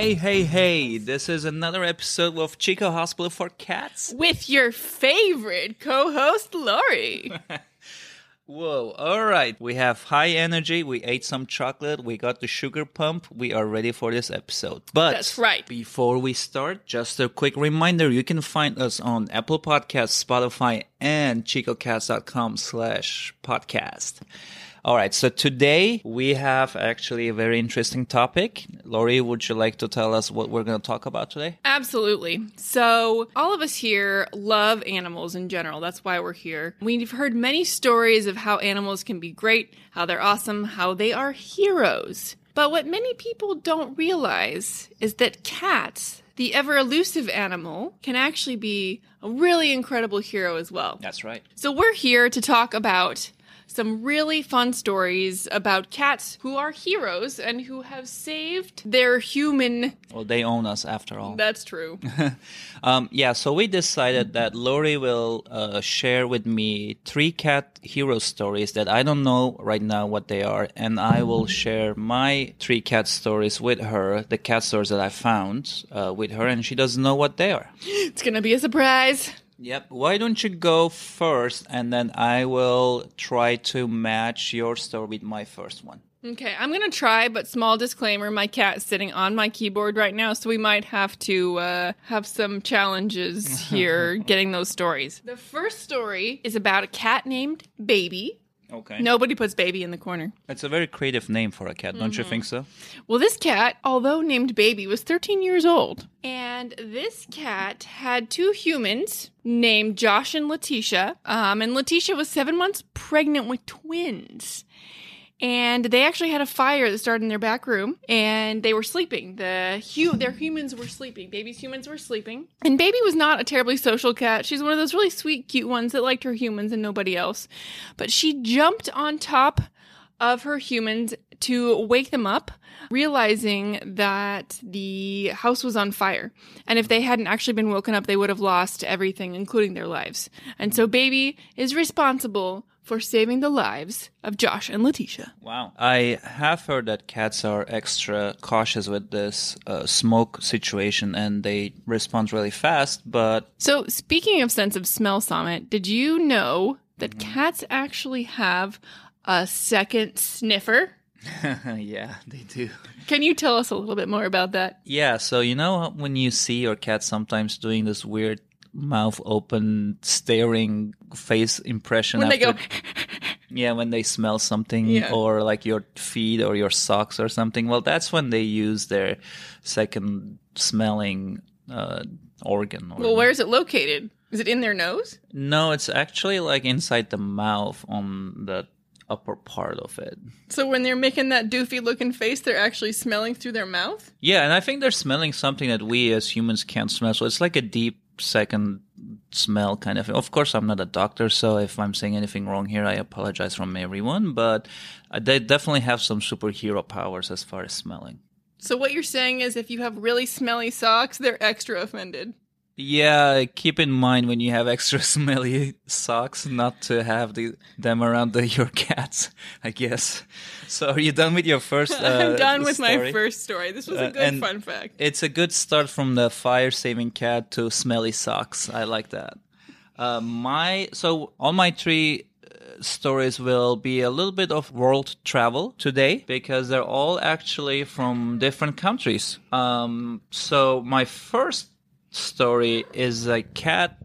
Hey, hey, hey, this is another episode of Chico Hospital for Cats. with your favorite co-host Lori. Whoa, all right. We have high energy. We ate some chocolate. We got the sugar pump. We are ready for this episode. But That's right. Before we start, just a quick reminder you can find us on Apple Podcasts, Spotify, and chicocast.com slash podcast. All right, so today we have actually a very interesting topic. Lori, would you like to tell us what we're going to talk about today? Absolutely. So, all of us here love animals in general. That's why we're here. We've heard many stories of how animals can be great, how they're awesome, how they are heroes. But what many people don't realize is that cats, the ever elusive animal, can actually be a really incredible hero as well. That's right. So, we're here to talk about some really fun stories about cats who are heroes and who have saved their human. Well, they own us after all. That's true. Um, yeah, so we decided that Lori will uh, share with me three cat hero stories that I don't know right now what they are, and I will share my three cat stories with her, the cat stories that I found uh, with her, and she doesn't know what they are. it's going to be a surprise. Yep. Why don't you go first, and then I will try to match your story with my first one. Okay, I'm to try, but small disclaimer my cat's sitting on my keyboard right now, so we might have to uh, have some challenges here getting those stories. The first story is about a cat named Baby. Okay. Nobody puts Baby in the corner. It's a very creative name for a cat, don't you think so? Well, this cat, although named Baby, was 13 years old. And this cat had two humans named Josh and Letitia. Um, and Letitia was seven months pregnant with twins. And they actually had a fire that started in their back room, and they were sleeping. The hu- their humans were sleeping. Baby's humans were sleeping. And Baby was not a terribly social cat. She's one of those really sweet, cute ones that liked her humans and nobody else. But she jumped on top of her humans to wake them up, realizing that the house was on fire. And if they hadn't actually been woken up, they would have lost everything, including their lives. And so Baby is responsible for saving the lives of Josh and Letitia. Wow. I have heard that cats are extra cautious with this uh, smoke situation and they respond really fast, but So, speaking of sense of smell, Summit, did you know that cats actually have a second sniffer? yeah, they do. Can you tell us a little bit more about that? Yeah, so you know when you see your cat sometimes doing this weird mouth open staring face impression When they go, yeah when they smell something Yeah. or like your feet or your socks or something well that's when they use their second smelling uh, organ or well, where's it located? Is it in their nose? No, it's actually like inside the mouth on the upper part of it. So when they're making that doofy looking face, they're actually smelling through their mouth? Yeah, and I think they're smelling something that we as humans can't smell. So it's like a deep second smell kind of. Of course, I'm not a doctor, so if I'm saying anything wrong here, I apologize from everyone. But they definitely have some superhero powers as far as smelling. So what you're saying is if you have really smelly socks, they're extra offended. Yeah, keep in mind when you have extra smelly socks, not to have the, them around the, your cats. I guess. So, are you done with your first? Uh, I'm done with my first story. This was Uh, a good and- fun fact. It's a good start from the fire saving cat to smelly socks. I like that. Uh, my so all my three uh, stories will be a little bit of world travel today because they're all actually from different countries. Um, so my first story is a cat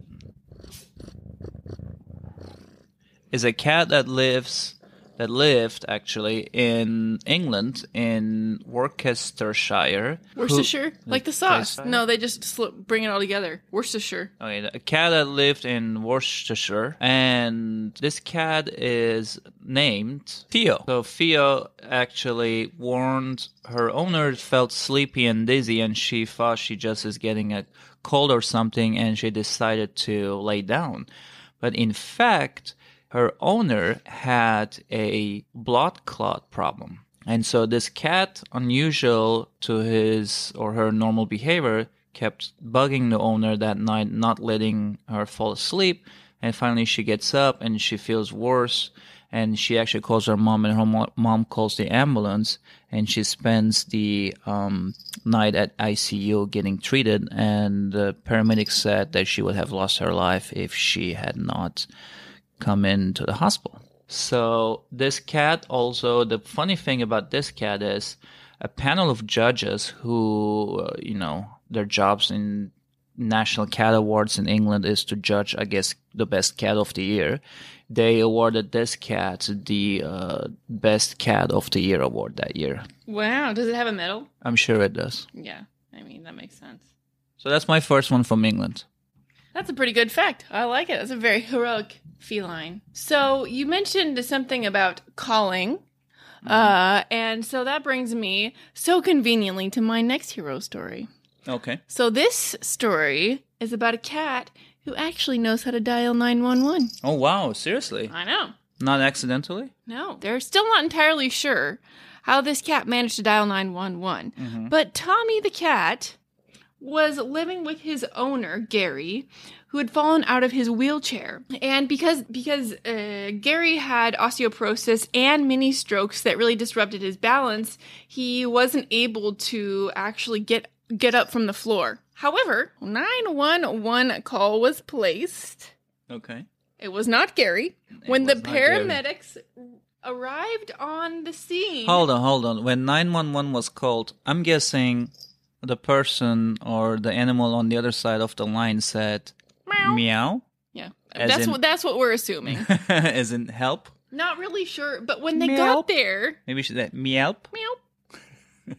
is a cat that lives that lived actually in England in Worcestershire. who- Worcestershire? like the sauce. No, they just sl- bring it all together. Worcestershire. Okay, a cat that lived in Worcestershire, and this cat is named Theo. So Theo actually warned her owner felt sleepy and dizzy, and she thought she just is getting a cold or something, and she decided to lay down. But in fact, her owner had a blood clot problem. And so this cat, unusual to his or her normal behavior, kept bugging the owner that night, not letting her fall asleep. And finally, she gets up and she feels worse. And she actually calls her mom, and her mom calls the ambulance. And she spends the um, night at ICU getting treated. And the paramedics said that she would have lost her life if she had not come into the hospital. So this cat also, the funny thing about this cat is a panel of judges who, uh, you know, their jobs in national cat awards in England is to judge, I guess, the best cat of the year. They awarded this cat the uh, best cat of the year award that year. Wow. Does it have a medal? I'm sure it does. Yeah. I mean, that makes sense. So that's my first one from England. That's a pretty good fact. I like it. That's a very heroic feline. So you mentioned something about calling. Uh, and so that brings me so conveniently to my next hero story. Okay. So this story is about a cat who actually knows how to dial 911. Oh wow! Seriously? I know. Not accidentally? No, they're still not entirely sure how this cat managed to dial 911. But Tommy the cat was living with his owner, Gary, who had fallen out of his wheelchair. And because because uh, Gary had osteoporosis and mini strokes that really disrupted his balance, he wasn't able to actually get get up from the floor. However, 911 call was placed. Okay. It was not Gary. when the paramedics arrived on the scene. Hold on, hold on. When 911 was called, I'm guessing the person or the animal on the other side of the line said Meow. meow, Yeah, that's in- what that's what we're assuming. as in help. Not really sure, but when they Meow. got there, Maybe she said meow. meow.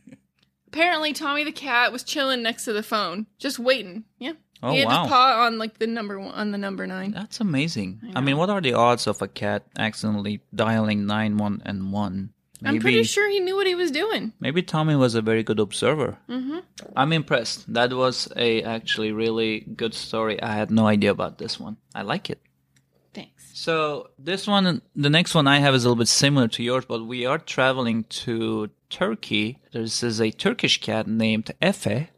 Apparently, Tommy the cat was chilling next to the phone, just waiting. Yeah, Oh, he had wow. his paw on like the number one on the number nine. That's amazing. I, I mean, what are the odds of a cat accidentally dialing 911? Maybe, I'm pretty sure he knew what he was doing. Maybe Tommy was a very good observer. Mm-hmm. I'm impressed. That was a actually really good story. I had no idea about this one. I like it. Thanks. So this one, the next one I have is a little bit similar to yours, but we are traveling to Turkey. This is a Turkish cat named Efe.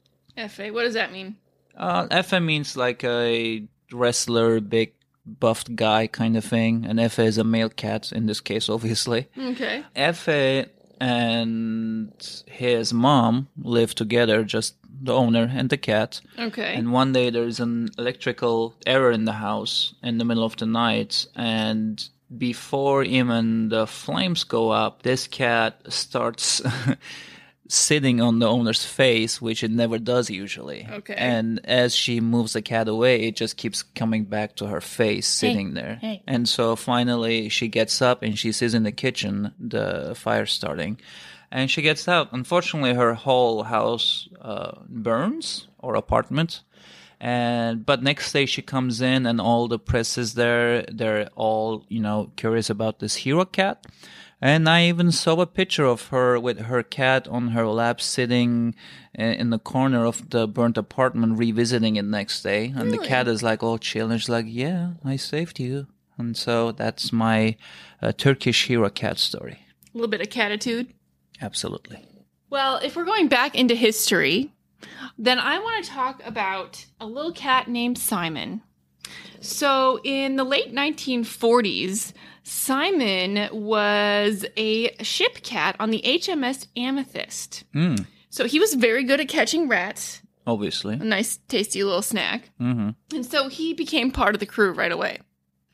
Fa, what does that mean? Uh, Efe means like a wrestler, big buffed guy kind of thing, and Efe is a male cat in this case, obviously. Okay. Efe and his mom live together, just the owner and the cat. Okay. And one day there's an electrical error in the house in the middle of the night, and before even the flames go up, this cat starts sitting on the owner's face, which it never does usually. Okay. And as she moves the cat away, it just keeps coming back to her face, sitting there. hey. And so finally she gets up and she sees in the kitchen the fire starting. And she gets out. Unfortunately, her whole house uh, burns or apartment. And but next day she comes in and all the press is there. They're all you know curious about this hero cat. And I even saw a picture of her with her cat on her lap, sitting in the corner of the burnt apartment, revisiting it next day. And the cat is like all chill, and she's like, "Yeah, I saved you." And so that's my uh, Turkish hero cat story. A little bit of catitude. Absolutely. Well, if we're going back into history, then I want to talk about a little cat named Simon. So, in the late 1940s, Simon was a ship cat on the HMS Amethyst. Mm, So, he was very good at catching rats, obviously. a nice, tasty little snack. hmm And so he became part of the crew right away.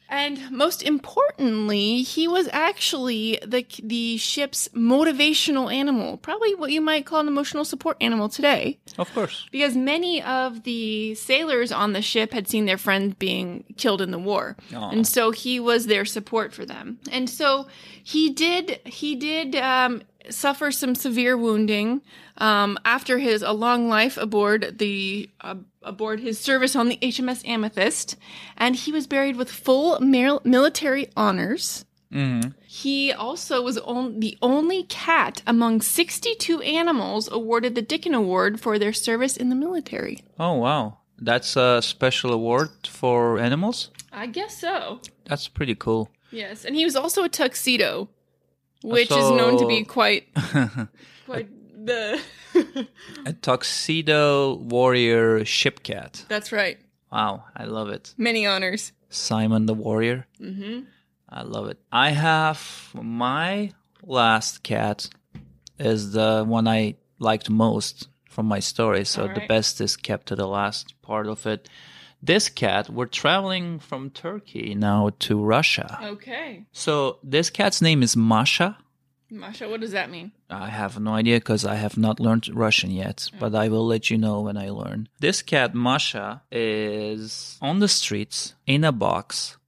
And most importantly, he was actually the the ship's motivational animal, probably what you might call an emotional support animal today, Of course. because many of the sailors on the ship had seen their friends being killed in the war. Aw. And so he was their support for them. And so he did he did um, suffer some severe wounding um, after his a long life aboard the uh, aboard his service on the HMS Amethyst, and he was buried with full mil- military honors. hmm He also was on- the only cat among 62 animals awarded the Dickin Award for their service in the military. Oh wow, that's a special award for animals. I guess so. That's pretty cool. Yes, and he was also a tuxedo, which is known to be quite quite the. a tuxedo warrior ship cat. That's right. Wow, I love it. Many honors. Simon the Warrior. Mm-hmm. I love it. I have my last cat is the one I liked most from my story. So All the best is kept to the last part of it. This cat, we're traveling from Turkey now to Russia. Okay. So this cat's name is Masha. Masha, what does that mean? I have no idea because I have not learned Russian yet, but I will let you know when I learn. This cat, Masha, is on the streets in a box,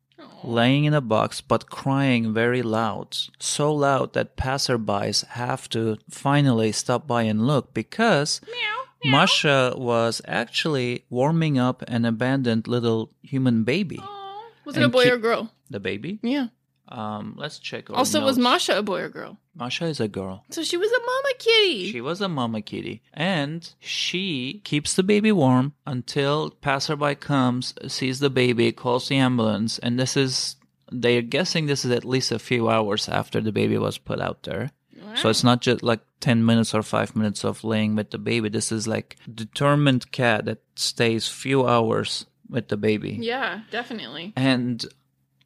laying in a box, but crying very loud. So loud that passerbys have to finally stop by and look because Meow. Masha was actually warming up an abandoned little human baby. Aw. Was it a boy keep- or girl? The baby? Yeah. Um, let's check. Also, was. Masha a boy or girl? Masha is a girl. So she was a mama kitty. She was a mama kitty, and she keeps the baby warm until passerby comes, sees the baby, calls the ambulance, and this is they're guessing this is at least a few hours after the baby was put out there. So it's not just like 10 minutes or 5 minutes of laying with the baby. This is like determined cat that stays few hours with the baby. Yeah, definitely. And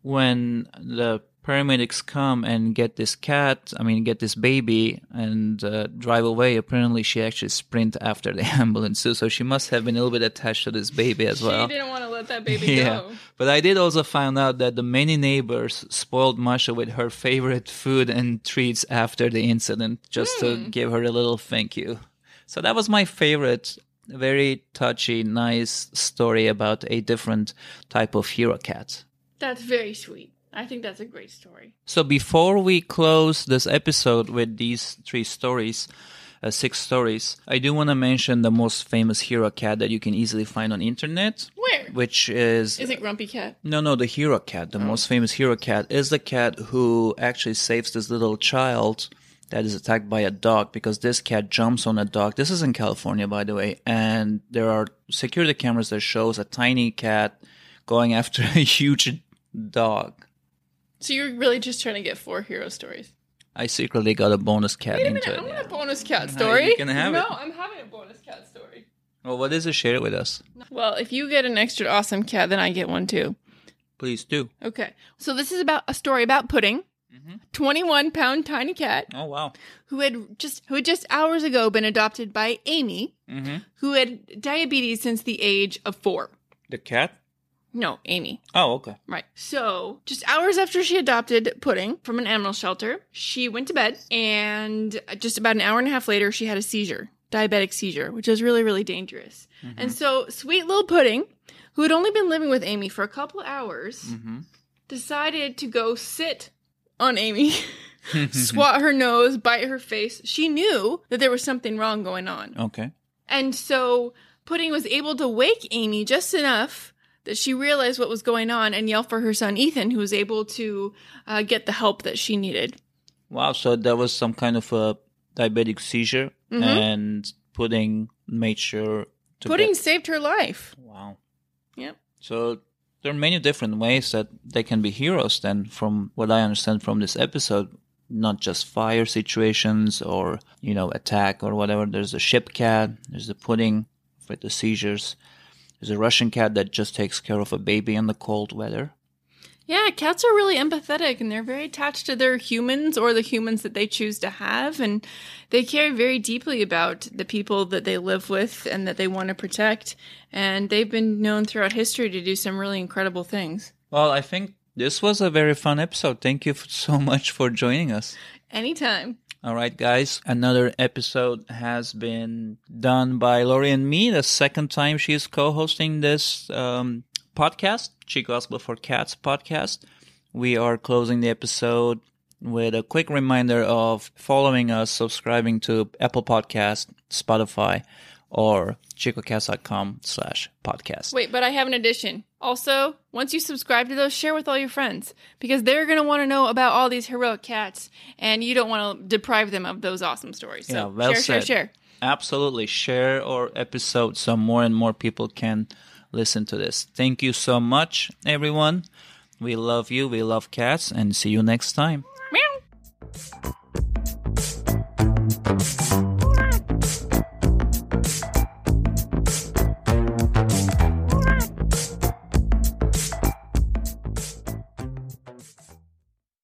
when the paramedics come and get this cat, I mean, get this baby and uh, drive away, apparently she actually sprint after the ambulance too. So she must have been a little bit attached to this baby as well. She didn't want to let that baby Yeah, go. but I did also find out that the many neighbors spoiled Masha with her favorite food and treats after the incident, just to give her a little thank you. So that was my favorite, very touchy, nice story about a different type of hero cat. That's very sweet. I think that's a great story. So before we close this episode with these three stories, uh, six stories, I do want to mention the most famous hero cat that you can easily find on internet, Where? which is Is it Grumpy Cat? no, no, the hero cat, the most famous hero cat is the cat who actually saves this little child that is attacked by a dog because this cat jumps on a dog. This is in California, by the way, and there are security cameras that shows a tiny cat going after a huge dog. So you're really just trying to get four hero stories. I secretly got a bonus cat Wait a into minute, I it. want yeah. a bonus cat story. you can have no, it. I'm having a bonus cat story. Well, what is it? Share it with us, Well, if you get an extra awesome cat, then I get one too. please do. Okay. So this is about a story about Pudding, Mm-hmm. 21 pound tiny cat Oh wow. who had just who had just hours ago been adopted by Amy, Mm-hmm. who had diabetes since the age of four. The cat? No, Amy. Oh, okay. Right. So, just hours after she adopted Pudding from an animal shelter, she went to bed, and just about an hour and a half later, she had a seizure, diabetic seizure, which is really, really dangerous. And so, sweet little Pudding, who had only been living with Amy for a couple hours, Mm-hmm. decided to go sit on Amy, swat her nose, bite her face. She knew that there was something wrong going on. Okay. And so Pudding was able to wake Amy just enough that she realized what was going on and yell for her son Ethan, who was able to uh, get the help that she needed. Wow. So there was some kind of a diabetic seizure, Mhm. and Pudding made sure to Pudding get- saved her life. Wow. Yep. So there are many different ways that they can be heroes. Then, from what I understand from this episode, not just fire situations or you know attack or whatever. There's a ship cat. There's the pudding with the seizures. There's a Russian cat that just takes care of a baby in the cold weather. Yeah, cats are really empathetic and they're very attached to their humans or the humans that they choose to have. And they care very deeply about the people that they live with and that they want to protect. And they've been known throughout history to do some really incredible things. Well, I think this was a very fun episode. Thank you so much for joining us. Anytime. All right, guys. Another episode has been done by Lori and me. The second time she's co-hosting this um, podcast, Chico Hospital for Cats podcast. We are closing the episode with a quick reminder of following us, subscribing to Apple Podcast, Spotify, or chicocast.com slash podcast. Wait, but I have an addition. Also, once you subscribe to those, share with all your friends because they're going to want to know about all these heroic cats and you don't want to deprive them of those awesome stories. So Yeah, well share, share, said. share. Absolutely. Share our episode so more and more people can listen to this. Thank you so much, everyone. We love you. We love cats and see you next time.